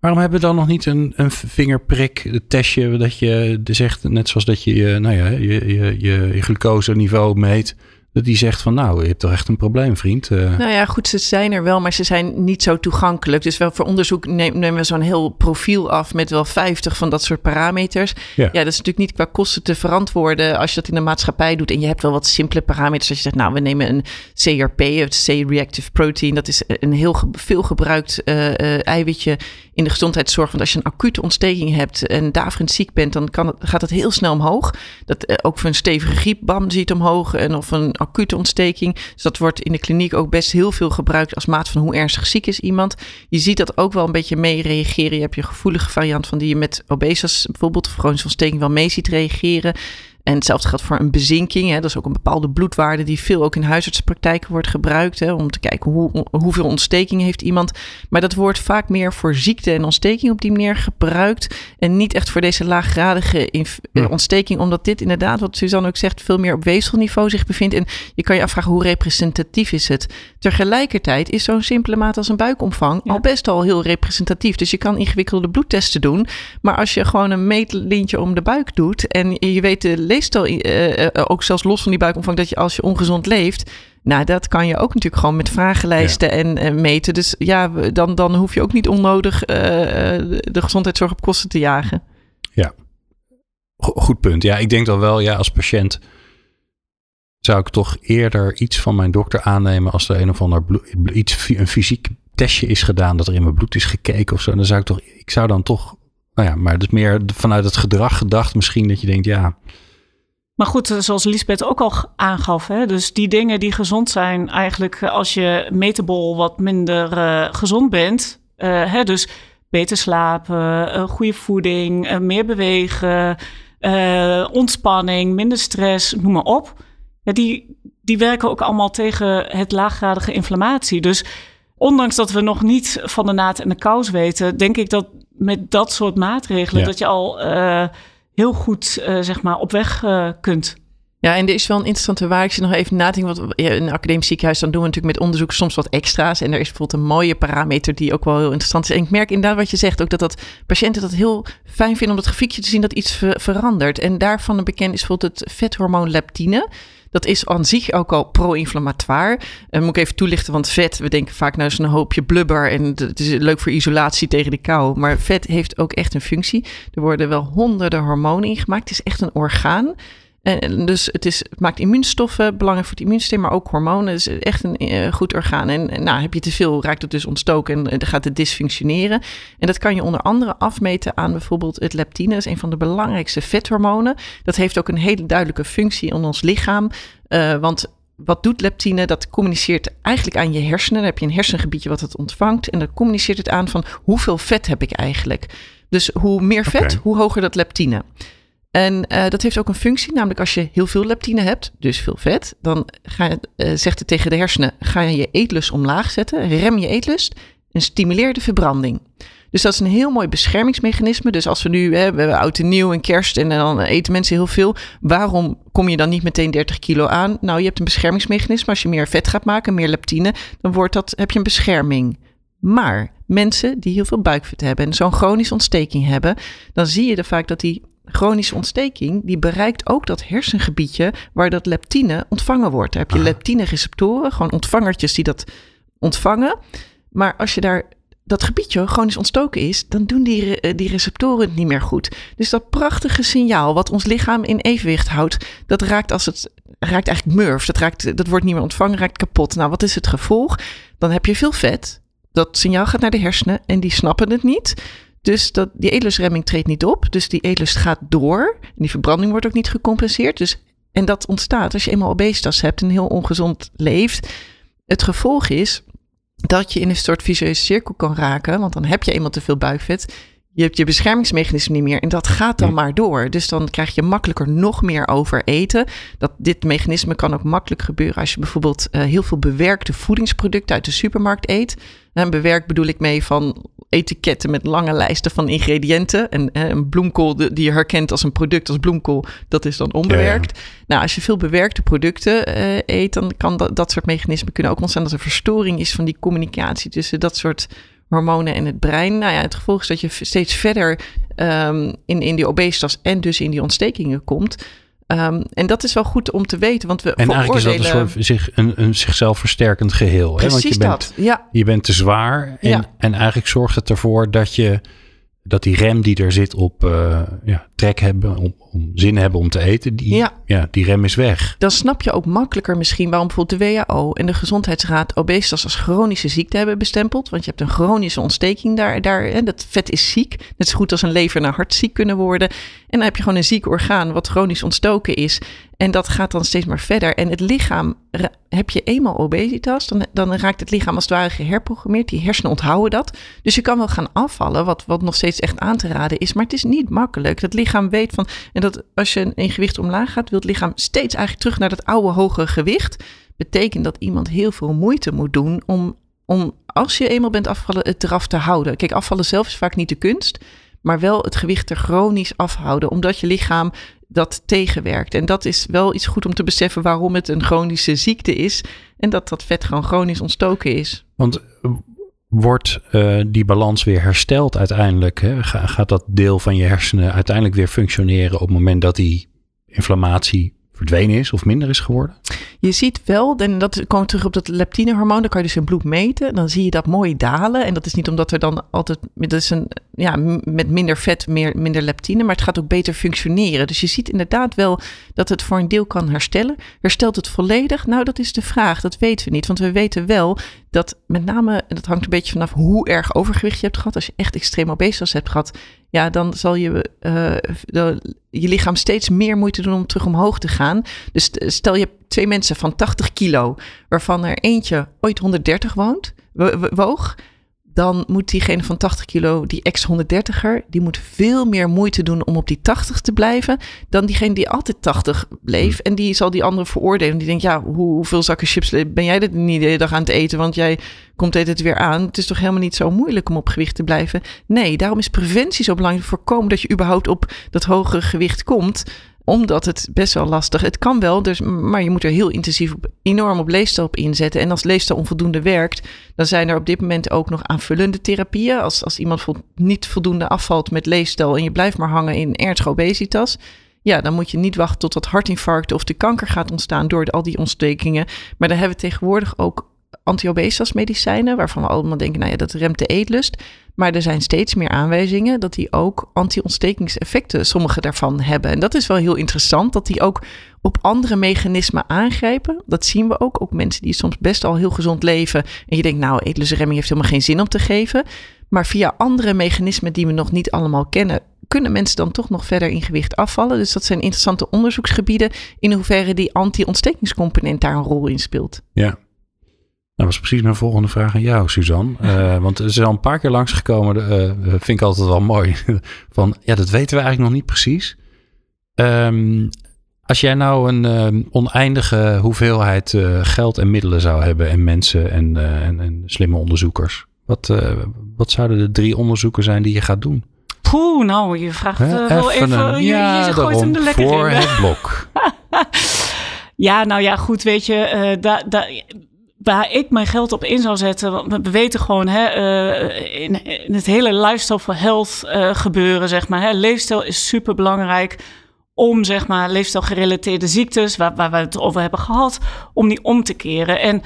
Waarom hebben we dan nog niet een, een vingerprik testje dat je zegt, net zoals dat je, nou ja, je, je, je, je glucoseniveau meet, Dat die zegt van nou, je hebt toch echt een probleem, vriend. Uh, nou ja, goed, ze zijn er wel, maar ze zijn niet zo toegankelijk. Dus wel voor onderzoek nemen we zo'n heel profiel af met wel 50 van dat soort parameters. Ja. ja, dat is natuurlijk niet qua kosten te verantwoorden als je dat in de maatschappij doet. En je hebt wel wat simpele parameters. Als je zegt, nou, we nemen een CRP, het C-reactive protein. Dat is een heel veel gebruikt uh, eiwitje in de gezondheidszorg. Want als je een acute ontsteking hebt en daverend ziek bent, dan kan gaat het heel snel omhoog. Dat, ook voor een stevige griep, bam, ziet omhoog. En of een acute ontsteking. Dus dat wordt in de kliniek ook best heel veel gebruikt als maat van hoe ernstig ziek is iemand. Je ziet dat ook wel een beetje mee reageren. Je hebt je gevoelige variant van die je met obesitas bijvoorbeeld, of chronische ontsteking wel mee ziet reageren. En hetzelfde geldt voor een bezinking. Hè. Dat is ook een bepaalde bloedwaarde die veel ook in huisartspraktijken wordt gebruikt. Hè, om te kijken hoe, hoeveel ontsteking heeft iemand. Maar dat wordt vaak meer voor ziekte en ontsteking op die manier gebruikt. En niet echt voor deze laaggradige eh, ontsteking. Omdat dit inderdaad, wat Suzanne ook zegt, veel meer op weefselniveau zich bevindt. En je kan je afvragen hoe representatief is het. Tegelijkertijd is zo'n simpele maat als een buikomvang al best al heel representatief. Dus je kan ingewikkelde bloedtesten doen. Maar als je gewoon een meetlintje om de buik doet en je weet de leefstijl, uh, ook zelfs los van die buikomvang, dat je als je ongezond leeft, nou, dat kan je ook natuurlijk gewoon met vragenlijsten en meten. Dus ja, dan, dan hoef je ook niet onnodig de gezondheidszorg op kosten te jagen. Ja, goed punt. Ja, ik denk dan wel, ja, als patiënt zou ik toch eerder iets van mijn dokter aannemen als er een of ander iets, een fysiek testje is gedaan, dat er in mijn bloed is gekeken of zo. Dan zou ik toch, ik zou dan toch, nou ja, maar dat is meer vanuit het gedrag gedacht misschien dat je denkt, ja, maar goed, eh, zoals Lisbeth ook al aangaf, hè, dus die dingen die gezond zijn, eigenlijk eh, als je metabol wat minder uh, gezond bent, uh, hè, dus beter slapen, goede voeding, meer bewegen, ontspanning, minder stress, noem maar op. Ja, die, die werken ook allemaal tegen het laaggradige inflammatie. Dus ondanks dat we nog niet van de naad en de kous weten, denk ik dat met dat soort maatregelen dat je al heel goed uh, zeg maar, op weg uh, kunt. Ja, en er is wel een interessante waar. Ik zit nog even na te denken. In een academisch ziekenhuis, dan doen we natuurlijk met onderzoek soms wat extra's. En er is bijvoorbeeld een mooie parameter die ook wel heel interessant is. En ik merk inderdaad wat je zegt, ook dat, dat patiënten dat heel fijn vinden om dat grafiekje te zien dat iets verandert. En daarvan een bekend is bijvoorbeeld het vethormoon leptine. Dat is aan zich ook al pro-inflammatoire. Uh, moet ik even toelichten, want vet, we denken vaak nou een hoopje blubber en het is leuk voor isolatie tegen de kou. Maar vet heeft ook echt een functie. Er worden wel honderden hormonen ingemaakt. Het is echt een orgaan. En dus het, is, het maakt immuunstoffen belangrijk voor het immuunsysteem, maar ook hormonen. Het is echt een uh, goed orgaan. En, nou, heb je te veel, raakt het dus ontstoken en dan gaat het dysfunctioneren. En dat kan je onder andere afmeten aan bijvoorbeeld het leptine. Dat is een van de belangrijkste vethormonen. Dat heeft ook een hele duidelijke functie in ons lichaam. Uh, want wat doet leptine? Dat communiceert eigenlijk aan je hersenen. Dan heb je een hersengebiedje wat het ontvangt. En dan communiceert het aan van hoeveel vet heb ik eigenlijk. Dus hoe meer vet, hoe hoger dat leptine. En uh, dat heeft ook een functie, namelijk als je heel veel leptine hebt, dus veel vet, dan ga, uh, zegt het tegen de hersenen, ga je je eetlust omlaag zetten, rem je eetlust en stimuleer de verbranding. Dus dat is een heel mooi beschermingsmechanisme. Dus als we nu, hè, we hebben oud en nieuw en kerst en dan eten mensen heel veel. Waarom kom je dan niet meteen 30 kilo aan? Nou, je hebt een beschermingsmechanisme. Als je meer vet gaat maken, meer leptine, dan wordt dat, heb je een bescherming. Maar mensen die heel veel buikvet hebben en zo'n chronische ontsteking hebben, dan zie je er vaak dat die chronische ontsteking, die bereikt ook dat hersengebiedje waar dat leptine ontvangen wordt. Daar heb je ah. leptine-receptoren, gewoon ontvangertjes die dat ontvangen. Maar als je daar dat gebiedje chronisch ontstoken is, dan doen die, eh, die receptoren het niet meer goed. Dus dat prachtige signaal wat ons lichaam in evenwicht houdt, dat raakt als het raakt eigenlijk murf. Dat, raakt, dat wordt niet meer ontvangen, raakt kapot. Nou, wat is het gevolg? Dan heb je veel vet. Dat signaal gaat naar de hersenen en die snappen het niet. Dus dat, die eetlusremming treedt niet op. Dus die eetlust gaat door. En die verbranding wordt ook niet gecompenseerd. Dus, en dat ontstaat als je eenmaal obesitas hebt en heel ongezond leeft. Het gevolg is dat je in een soort visueuze cirkel kan raken. Want dan heb je eenmaal te veel buikvet. Je hebt je beschermingsmechanisme niet meer en dat gaat dan maar door. Dus dan krijg je makkelijker nog meer over eten. Dat, dit mechanisme kan ook makkelijk gebeuren als je bijvoorbeeld uh, heel veel bewerkte voedingsproducten uit de supermarkt eet. En bewerkt bedoel ik mee van etiketten met lange lijsten van ingrediënten. En hè, een bloemkool die je herkent als een product als bloemkool, dat is dan onbewerkt. Nou, als je veel bewerkte producten uh, eet, dan kan dat, dat soort mechanismen kunnen ook ontstaan dat er verstoring is van die communicatie tussen dat soort hormonen en het brein. Nou ja, het gevolg is dat je steeds verder um, in, in die obesitas en dus in die ontstekingen komt. Ehm, en dat is wel goed om te weten, want we En eigenlijk is dat een, soort zich, een, een zichzelf versterkend geheel. Precies hè? Want je bent, dat, ja. Je bent te zwaar en, Ja. en eigenlijk zorgt het ervoor dat je dat die rem die er zit op eh, ja, trek hebben, om, om zin hebben om te eten, die, Ja. ja. die rem is weg. Dan snap je ook makkelijker misschien waarom bijvoorbeeld de WHO en de Gezondheidsraad obesitas als chronische ziekte hebben bestempeld. Want je hebt een chronische ontsteking daar. daar hè, dat vet is ziek. Net zo goed als een lever een hart ziek kunnen worden. En dan heb je gewoon een ziek orgaan wat chronisch ontstoken is. En dat gaat dan steeds maar verder. En het lichaam, heb je eenmaal obesitas, dan, dan raakt het lichaam als het ware geherprogrammeerd. Die hersenen onthouden dat. Dus je kan wel gaan afvallen, wat, wat nog steeds echt aan te raden is. Maar het is niet makkelijk. Het lichaam weet van, en dat als je in gewicht omlaag gaat, wil het lichaam steeds eigenlijk terug naar dat oude hoge gewicht. Betekent dat iemand heel veel moeite moet doen om, om als je eenmaal bent afgevallen, het eraf te houden. Kijk, afvallen zelf is vaak niet de kunst, maar wel het gewicht er chronisch afhouden, omdat je lichaam dat tegenwerkt. En dat is wel iets goed om te beseffen waarom het een chronische ziekte is en dat dat vet gewoon chronisch ontstoken is. Want eh, wordt eh, die balans weer hersteld uiteindelijk? Hè? Ga- gaat dat deel van je hersenen uiteindelijk weer functioneren op het moment dat die inflammatie verdwenen is of minder is geworden? Je ziet wel, en dat komt terug op dat leptinehormoon, dan kan je dus in bloed meten. Dan zie je dat mooi dalen. En dat is niet omdat er dan altijd, dat is een, ja, met minder vet, meer, minder leptine, maar het gaat ook beter functioneren. Dus je ziet inderdaad wel dat het voor een deel kan herstellen. Herstelt het volledig? Nou, dat is de vraag. Dat weten we niet. Want we weten wel dat met name, en dat hangt een beetje vanaf hoe erg overgewicht je hebt gehad. Als je echt extreem obesitas hebt gehad, ja, dan zal je, eh, je lichaam steeds meer moeite doen om terug omhoog te gaan. Dus st- stel je twee mensen van 80 kilo, waarvan er eentje ooit 130 woont, wo- wo- woog. Dan moet diegene van 80 kilo, die ex-130er, die moet veel meer moeite doen om op die 80 te blijven. Dan diegene die altijd 80 bleef. En die zal die andere veroordelen. Die denkt, ja, hoe, hoeveel zakken chips ben jij dit niet de hele dag aan het eten? Want jij komt tijd weer aan. Het is toch helemaal niet zo moeilijk om op gewicht te blijven? Nee, daarom is preventie zo belangrijk. Voorkomen dat je überhaupt op dat hogere gewicht komt omdat het best wel lastig. Het kan wel, dus, maar je moet er heel intensief op, enorm op leefstijl op inzetten. En als leefstijl onvoldoende werkt, dan zijn er op dit moment ook nog aanvullende therapieën. Als, als iemand niet voldoende afvalt met leefstijl en je blijft maar hangen in ernstige obesitas. Ja, dan moet je niet wachten tot dat hartinfarct of de kanker gaat ontstaan door al die ontstekingen. Maar dan hebben we tegenwoordig ook anti-obesitas medicijnen, waarvan we allemaal denken, nou ja, dat remt de eetlust. Maar er zijn steeds meer aanwijzingen dat die ook anti-ontstekingseffecten, sommige daarvan hebben. En dat is wel heel interessant, dat die ook op andere mechanismen aangrijpen. Dat zien we ook. Ook mensen die soms best al heel gezond leven. En je denkt, nou, eetlustremming heeft helemaal geen zin om te geven. Maar via andere mechanismen die we nog niet allemaal kennen, kunnen mensen dan toch nog verder in gewicht afvallen. Dus dat zijn interessante onderzoeksgebieden in hoeverre die anti-ontstekingscomponent daar een rol in speelt. Ja. Dat was precies mijn volgende vraag aan jou, Suzanne. Eh, want er is al een paar keer langsgekomen, eh, vind ik altijd wel mooi. Van ja, dat weten we eigenlijk nog niet precies. Ehm, als jij nou een ehm, oneindige hoeveelheid eh, geld en middelen zou hebben en mensen en, en, en slimme onderzoekers, wat, wat zouden de drie onderzoeken zijn die je gaat doen? Poeh, nou, je vraagt wel even... een- je, je gooit hem er lekker voor in. het blok. Ja, nou ja, goed, weet je, daar, daar, waar ik mijn geld op in zou zetten, want we weten gewoon, hè, eh, in, het hele lifestyle for health eh, gebeuren, zeg maar, hè, leefstijl is super belangrijk om, zeg maar, leefstijlgerelateerde ziektes, waar, waar we het over hebben gehad, om die om te keren. En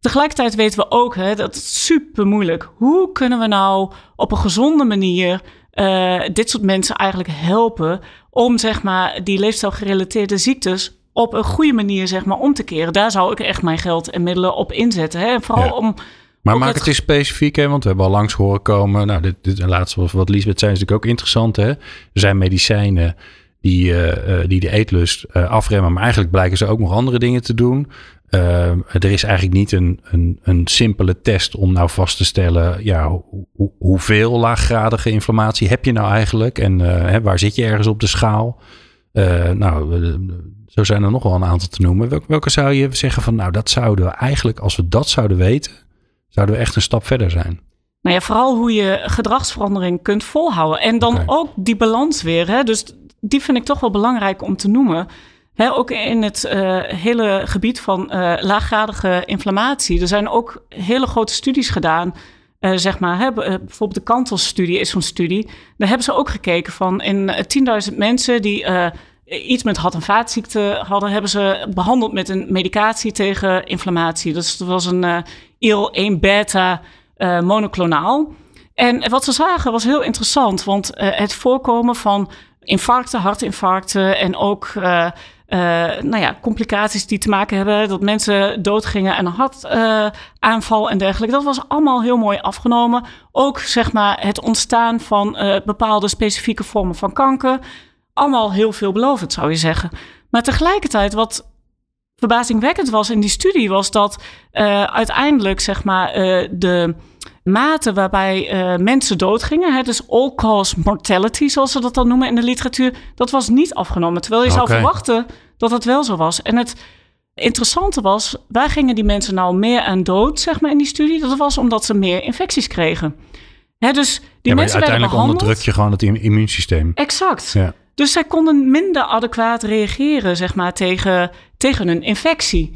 tegelijkertijd weten we ook, hè, dat is super moeilijk. Hoe kunnen we nou op een gezonde manier eh, dit soort mensen eigenlijk helpen om, zeg maar, die leefstijlgerelateerde ziektes op een goede manier zeg maar, om te keren. Daar zou ik echt mijn geld en middelen op inzetten. Hè? En vooral Ja. om... Maar maak het eens specifiek, hè? want we hebben al langs horen komen. Nou, dit, dit laatste wat- Liesbeth zei is natuurlijk ook interessant. Hè? Er zijn medicijnen die, eh, eh, die de eetlust eh, afremmen, maar eigenlijk blijken ze ook nog andere dingen te doen. Er is eigenlijk niet een, een, een simpele test om nou vast te stellen, ja, hoe, hoe- hoeveel laaggradige inflammatie heb je nou eigenlijk en hè, waar zit je ergens op de schaal? Eh, nou, zo zijn er nog wel een aantal te noemen. Welke, welke zou je zeggen van, nou, dat zouden we eigenlijk, als we dat zouden weten, zouden we echt een stap verder zijn. Nou ja, vooral hoe je gedragsverandering kunt volhouden. En dan ook die balans weer. Hè? Dus die vind ik toch wel belangrijk om te noemen. Hè, ook in het eh, hele gebied van eh, laaggradige inflammatie. Er zijn ook hele grote studies gedaan. Eh, zeg maar, hè, eh, bijvoorbeeld de Kantels-studie is zo'n studie. Daar hebben ze ook gekeken van in eh, 10.000 mensen die eh, iets met hart- en vaatziekten hadden, hebben ze behandeld met een medicatie tegen inflammatie. Dus dat was een uh, IL-1-beta uh, monoclonaal. En wat ze zagen was heel interessant, want het voorkomen van infarcten, hartinfarcten en ook uh, nou ja, complicaties die te maken hebben dat mensen doodgingen aan een hartaanval en dergelijke. Dat was allemaal heel mooi afgenomen. Ook zeg maar het ontstaan van bepaalde specifieke vormen van kanker. Allemaal heel veelbelovend zou je zeggen. Maar tegelijkertijd wat verbazingwekkend was in die studie was dat uiteindelijk zeg maar de mate waarbij uh, mensen doodgingen, hè, dus all-cause mortality, zoals ze dat dan noemen in de literatuur, dat was niet afgenomen. Terwijl je zou verwachten dat het wel zo was. En het interessante was, waar gingen die mensen nou meer aan dood, zeg maar, in die studie? Dat was omdat ze meer infecties kregen. Hè, dus die ja, mensen uiteindelijk werden onderdruk je gewoon het immuunsysteem. Exact. Ja. Dus zij konden minder adequaat reageren, zeg maar, tegen, tegen een infectie.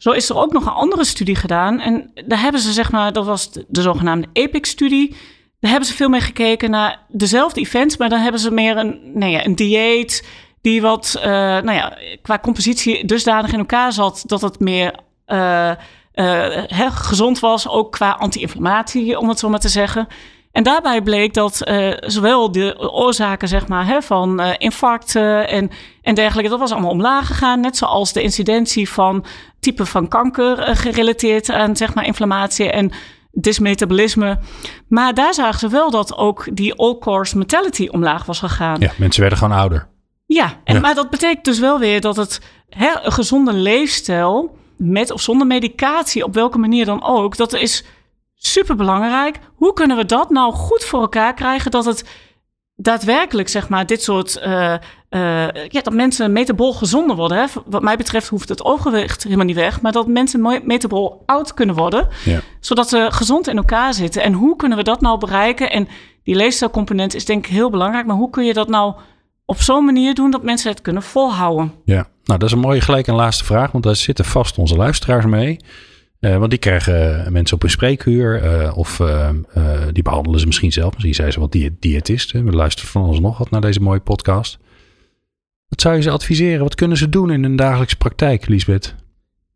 Zo is er ook nog een andere studie gedaan. En daar hebben ze, zeg maar, dat was de, de zogenaamde EPIC-studie. Daar hebben ze veel meer gekeken naar dezelfde events, maar dan hebben ze meer een, nou ja, een dieet die wat, uh, nou ja, qua compositie dusdanig in elkaar zat dat het meer uh, uh, gezond was, ook qua anti-inflammatie, om het zo maar te zeggen. En daarbij bleek dat uh, zowel de oorzaken zeg maar, hè, van uh, infarcten en, en dergelijke, dat was allemaal omlaag gegaan. Net zoals de incidentie van type van kanker uh, gerelateerd aan zeg maar, inflammatie en dysmetabolisme. Maar daar zagen ze wel dat ook die all-cause mortality omlaag was gegaan. Ja, mensen werden gewoon ouder. Ja, en, ja. maar dat betekent dus wel weer dat het hè, een gezonde leefstijl, met of zonder medicatie, op welke manier dan ook, dat is super belangrijk. Hoe kunnen we dat nou goed voor elkaar krijgen dat het daadwerkelijk, zeg maar, dit soort. Uh, uh, ja, dat mensen metabol gezonder worden. Hè? Wat mij betreft hoeft het overgewicht helemaal niet weg, maar dat mensen metabol oud kunnen worden, ja. zodat ze gezond in elkaar zitten. En hoe kunnen we dat nou bereiken? En die leefstijlcomponent is denk ik heel belangrijk, maar hoe kun je dat nou op zo'n manier doen dat mensen het kunnen volhouden? Ja, nou, dat is een mooie gelijk een laatste vraag, want daar zitten vast onze luisteraars mee. Uh, want die krijgen mensen op een spreekuur uh, of die behandelen ze misschien zelf. Misschien zijn ze wat diët diëtisten. We luisteren van ons nog wat naar deze mooie podcast. Wat zou je ze adviseren? Wat kunnen ze doen in hun dagelijkse praktijk, Lisbeth?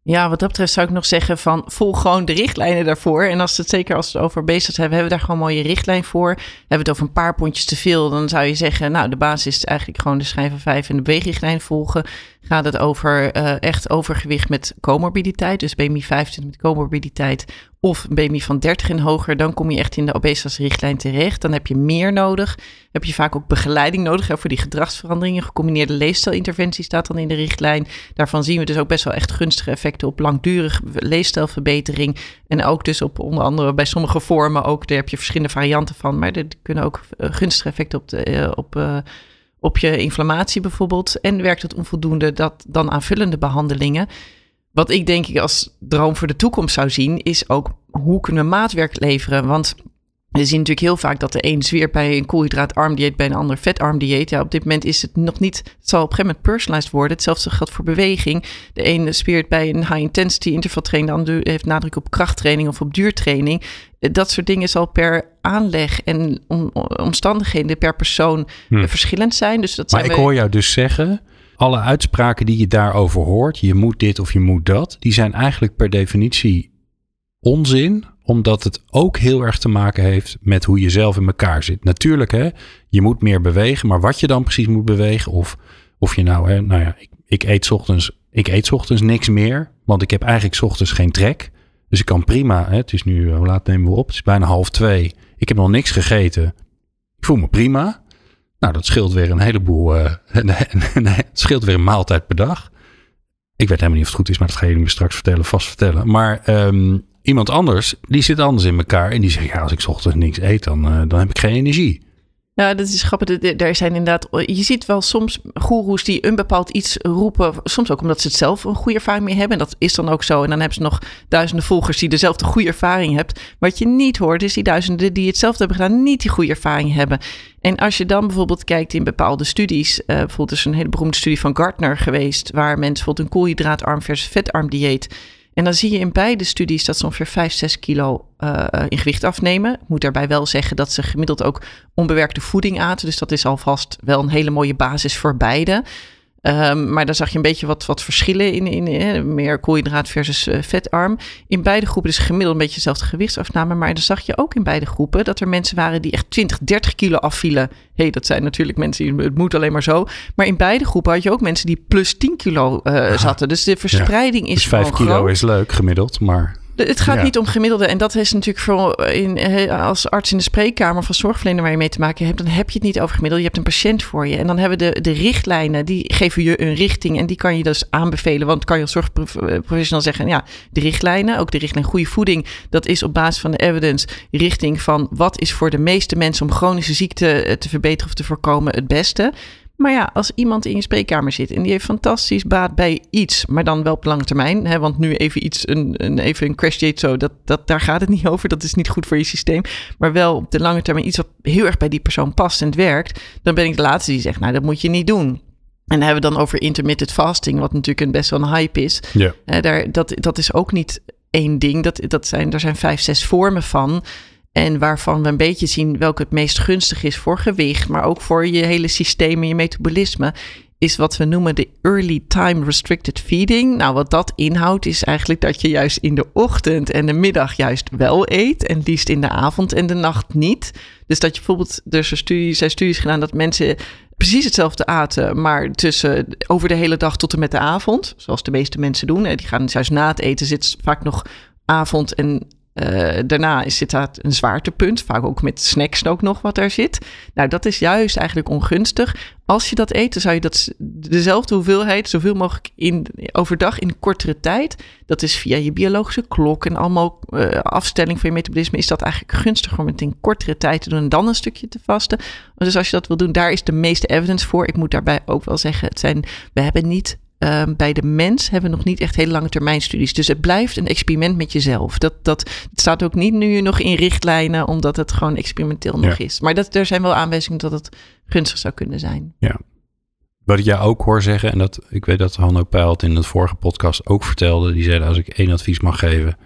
Ja, wat dat betreft zou ik nog zeggen van volg gewoon de richtlijnen daarvoor. En als het zeker als het over bezig hebben, hebben we daar gewoon een mooie richtlijn voor. Hebben we het over een paar pondjes te veel, dan zou je zeggen, nou de basis is eigenlijk gewoon de schijf van 5 en de weegrichtlijn volgen. Gaat het over uh, echt overgewicht met comorbiditeit, dus BMI 25 met comorbiditeit of BMI van 30 en hoger, dan kom je echt in de obesitasrichtlijn terecht. Dan heb je meer nodig. Heb je vaak ook begeleiding nodig hè, voor die gedragsveranderingen. Gecombineerde leefstijlinterventie staat dan in de richtlijn. Daarvan zien we dus ook best wel echt gunstige effecten op langdurige leefstijlverbetering. En ook dus op onder andere bij sommige vormen ook, daar heb je verschillende varianten van. Maar er kunnen ook gunstige effecten op, de, uh, op, op je inflammatie bijvoorbeeld. En werkt het onvoldoende, dat dan aanvullende behandelingen. Wat ik denk ik als droom voor de toekomst zou zien, is ook hoe kunnen we maatwerk leveren? Want we zien natuurlijk heel vaak dat de een zweert bij een koolhydraatarm dieet, bij een ander vetarm dieet. Ja, op dit moment is het nog niet, het zal op een gegeven moment personalized worden. Hetzelfde geldt voor beweging. De ene speert bij een high intensity interval training, de ander heeft nadruk op krachttraining of op duurtraining. Dat soort dingen zal per aanleg en om, omstandigheden per persoon hm. verschillend zijn. Dus dat maar zijn ik hoor jou dus zeggen, alle uitspraken die je daarover hoort, je moet dit of je moet dat, die zijn eigenlijk per definitie onzin, omdat het ook heel erg te maken heeft met hoe je zelf in elkaar zit. Natuurlijk, hè, je moet meer bewegen, maar wat je dan precies moet bewegen, of, of je nou, hè, nou ja, ik, ik eet ochtends, ik eet ochtends niks meer, want ik heb eigenlijk ochtends geen trek. Dus ik kan prima, hè, het is nu, hoe laat nemen we op? Het is bijna half twee. Ik heb nog niks gegeten. Ik voel me prima. Nou, dat scheelt weer een heleboel. Uh, het scheelt weer een maaltijd per dag. Ik weet helemaal niet of het goed is, maar dat ga je me straks vertellen, vast vertellen. Maar um, iemand anders, die zit anders in elkaar. En die zegt, ja, als ik ochtends niks eet, dan, uh, dan heb ik geen energie. Ja, dat is grappig. Er zijn inderdaad, je ziet wel soms goeroes die een bepaald iets roepen. Soms ook omdat ze het zelf een goede ervaring mee hebben. En dat is dan ook zo. En dan hebben ze nog duizenden volgers die dezelfde goede ervaring hebben. Wat je niet hoort, is die duizenden die hetzelfde hebben gedaan, niet die goede ervaring hebben. En als je dan bijvoorbeeld kijkt in bepaalde studies. Uh, bijvoorbeeld is een hele beroemde studie van Gartner geweest. Waar mensen bijvoorbeeld een koolhydraatarm versus vetarm dieet. En dan zie je in beide studies dat ze ongeveer 5, 6 kilo uh, in gewicht afnemen. Ik moet daarbij wel zeggen dat ze gemiddeld ook onbewerkte voeding aten. Dus dat is alvast wel een hele mooie basis voor beide. Ehm, maar dan zag je een beetje wat, wat verschillen in, in, meer koolhydraat versus uh, vetarm. In beide groepen dus gemiddeld een beetje dezelfde gewichtsafname. Maar dan zag je ook in beide groepen dat er mensen waren die echt 20, 30 kilo afvielen. hey, dat zijn natuurlijk mensen die het moet alleen maar zo. Maar in beide groepen had je ook mensen die plus 10 kilo uh, zaten. Dus de verspreiding is dus 5 kilo is leuk gemiddeld, maar... Het gaat niet om gemiddelde. En dat is natuurlijk voor in, als arts in de spreekkamer van zorgverlener waar je mee te maken hebt. Dan heb je het niet over gemiddeld. Je hebt een patiënt voor je. En dan hebben de, de richtlijnen, die geven je een richting. En die kan je dus aanbevelen. Want kan je als zorgprofessional zeggen, ja, de richtlijnen, ook de richtlijn goede voeding. Dat is op basis van de evidence richting van wat is voor de meeste mensen om chronische ziekte eh, te verbeteren of te voorkomen het beste. Maar ja, als iemand in je spreekkamer zit en die heeft fantastisch baat bij iets, maar dan wel op lange termijn, hè, want nu even iets, een, een, even een crash date zo, dat, dat, daar gaat het niet over, dat is niet goed voor je systeem, maar wel op de lange termijn iets wat heel erg bij die persoon past en het werkt, dan ben ik de laatste die zegt, nou dat moet je niet doen. En dan hebben we dan over intermittent fasting, wat natuurlijk een best wel een hype is. Ja. daar, dat, dat is ook niet één ding, dat, dat zijn, er zijn vijf, zes vormen van. En waarvan we een beetje zien welke het meest gunstig is voor gewicht, maar ook voor je hele systeem en je metabolisme, is wat we noemen de early time restricted feeding. Nou, wat dat inhoudt, is eigenlijk dat je juist in de ochtend en de middag juist wel eet, en liefst in de avond en de nacht niet. Dus dat je bijvoorbeeld, er zijn studies, zijn studies gedaan dat mensen precies hetzelfde aten, maar tussen over de hele dag tot en met de avond, zoals de meeste mensen doen. Die gaan juist na het eten zit vaak nog avond en uh, daarna zit dat een zwaartepunt, vaak ook met snacks ook nog wat er zit. Nou, dat is juist eigenlijk ongunstig. Als je dat eet, dan zou je dat dezelfde hoeveelheid, zoveel mogelijk in, overdag in kortere tijd. Dat is via je biologische klok en allemaal uh, afstelling van je metabolisme. Is dat eigenlijk gunstiger om het in kortere tijd te doen en dan een stukje te vasten. Dus als je dat wil doen, daar is de meeste evidence voor. Ik moet daarbij ook wel zeggen, het zijn, we hebben niet Ehm, bij de mens hebben we nog niet echt hele lange termijn studies. Dus het blijft een experiment met jezelf. Dat, dat, het staat ook niet nu nog in richtlijnen, omdat het gewoon experimenteel nog is. Maar dat, er zijn wel aanwijzingen dat het gunstig zou kunnen zijn. Ja. Wat ik jou ook hoor zeggen, en dat ik weet dat Hanno Pijlt in de vorige podcast ook vertelde, die zei als ik één advies mag geven,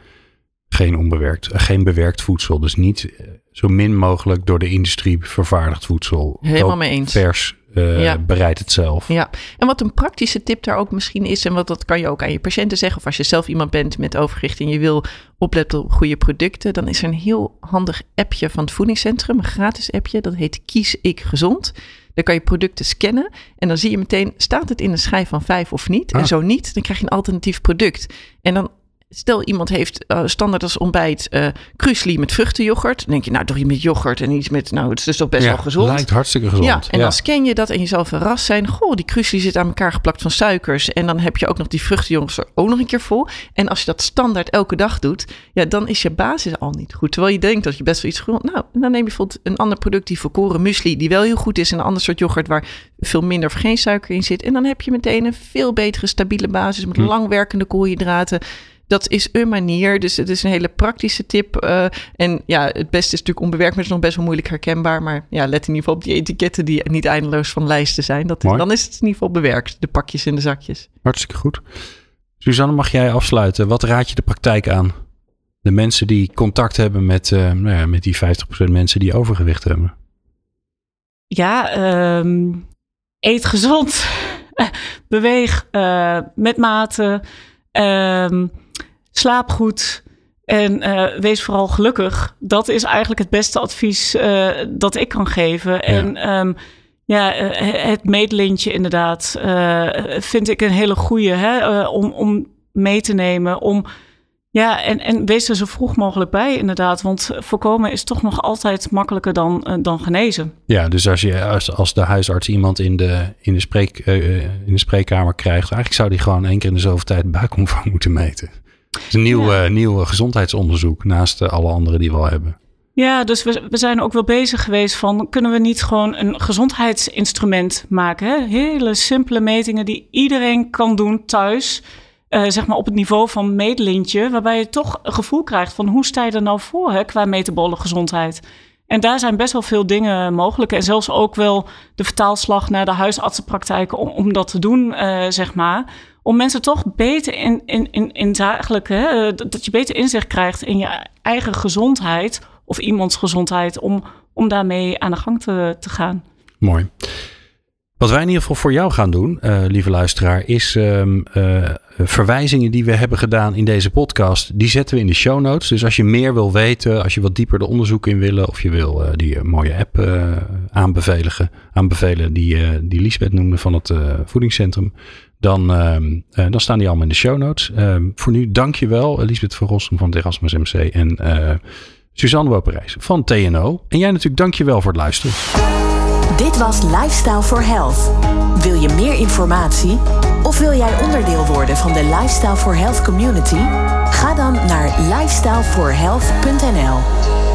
geen onbewerkt, geen bewerkt voedsel. Dus niet eh, zo min mogelijk door de industrie vervaardigd voedsel. Helemaal mee eens. Vers uh, bereid het zelf. Ja, en wat een praktische tip daar ook misschien is, en wat dat kan je ook aan je patiënten zeggen, of als je zelf iemand bent met overgewicht en je wil opletten op goede producten, dan is er een heel handig appje van het voedingscentrum, een gratis appje, dat heet Kies ik gezond. Dan kan je producten scannen en dan zie je meteen, staat het in een schijf van vijf of niet? En ah. zo niet, dan krijg je een alternatief product. En dan Stel iemand heeft uh, standaard als ontbijt uh, krusli met vruchtenyoghurt. Dan denk je, nou toch iets met yoghurt en iets met, nou het is dus toch best wel gezond. lijkt hartstikke gezond. Ja, en dan scan je dat en je zal verrast zijn. Goh, die krusli zit aan elkaar geplakt van suikers. En dan heb je ook nog die vruchtenyoghurt ook nog een keer vol. En als je dat standaard elke dag doet, ja, dan is je basis al niet goed. Terwijl je denkt dat je best wel iets gezond... Nou, dan neem je bijvoorbeeld een ander product, die volkoren muesli, die wel heel goed is. En een ander soort yoghurt waar veel minder of geen suiker in zit. En dan heb je meteen een veel betere, stabiele basis met hm. langwerkende koolhydraten dat is een manier. Dus het is een hele praktische tip. Uh, en ja, het beste is natuurlijk onbewerkt, maar het is nog best wel moeilijk herkenbaar. Maar ja, let in ieder geval op die etiketten die niet eindeloos van lijsten zijn. Dat, dan is het in ieder geval bewerkt, de pakjes en de zakjes. Hartstikke goed. Suzanne, mag jij afsluiten? Wat raad je de praktijk aan? De mensen die contact hebben met, uh, nou ja, met die 50% mensen die overgewicht hebben. Ja, um, eet gezond. Beweeg uh, met mate. Um, slaap goed en uh, wees vooral gelukkig. Dat is eigenlijk het beste advies uh, dat ik kan geven. En um, ja, uh, het meetlintje inderdaad vind ik een hele goede hè, om, om mee te nemen. Om, ja, en, en wees er zo vroeg mogelijk bij inderdaad. Want voorkomen is toch nog altijd makkelijker dan, dan genezen. Ja, dus als, je, als, als de huisarts iemand in de, in, de spreek, in de spreekkamer krijgt... eigenlijk zou die gewoon één keer in de zoveel tijd buikomvang moeten meten. Het is een nieuw, ja. nieuw gezondheidsonderzoek naast uh, alle andere die we al hebben. Ja, dus we, we zijn ook wel bezig geweest van... kunnen we niet gewoon een gezondheidsinstrument maken? Hè? Hele simpele metingen die iedereen kan doen thuis... Uh, zeg maar op het niveau van meetlintje... waarbij je toch een gevoel krijgt van hoe sta je er nou voor hè, qua metabole gezondheid... En daar zijn best wel veel dingen mogelijk. En zelfs ook wel de vertaalslag naar de huisartsenpraktijken om, om dat te doen, uh, zeg maar om mensen toch beter in, in, in, in zakelijk, hè, eh, dat je beter inzicht krijgt in je eigen gezondheid of iemands gezondheid, om, om daarmee aan de gang te, te gaan. Mooi. Wat wij in ieder geval voor jou gaan doen, uh, lieve luisteraar, is um, uh, verwijzingen die we hebben gedaan in deze podcast. Die zetten we in de show notes. Dus als je meer wil weten, als je wat dieper de onderzoek in willen, of je wil uh, die mooie app aanbevelen, aanbevelen die, die Lisbeth noemde van het voedingscentrum, dan, ehm, dan staan die allemaal in de show notes. Ehm, voor nu, dank je wel, Lisbeth van Rossum van het Erasmus MC en Suzanne Woperijs van TNO. En jij natuurlijk, dank je wel voor het luisteren. Dit was Lifestyle for Health. Wil je meer informatie? Of wil jij onderdeel worden van de Lifestyle for Health community? Ga dan naar lifestyleforhealth.nl.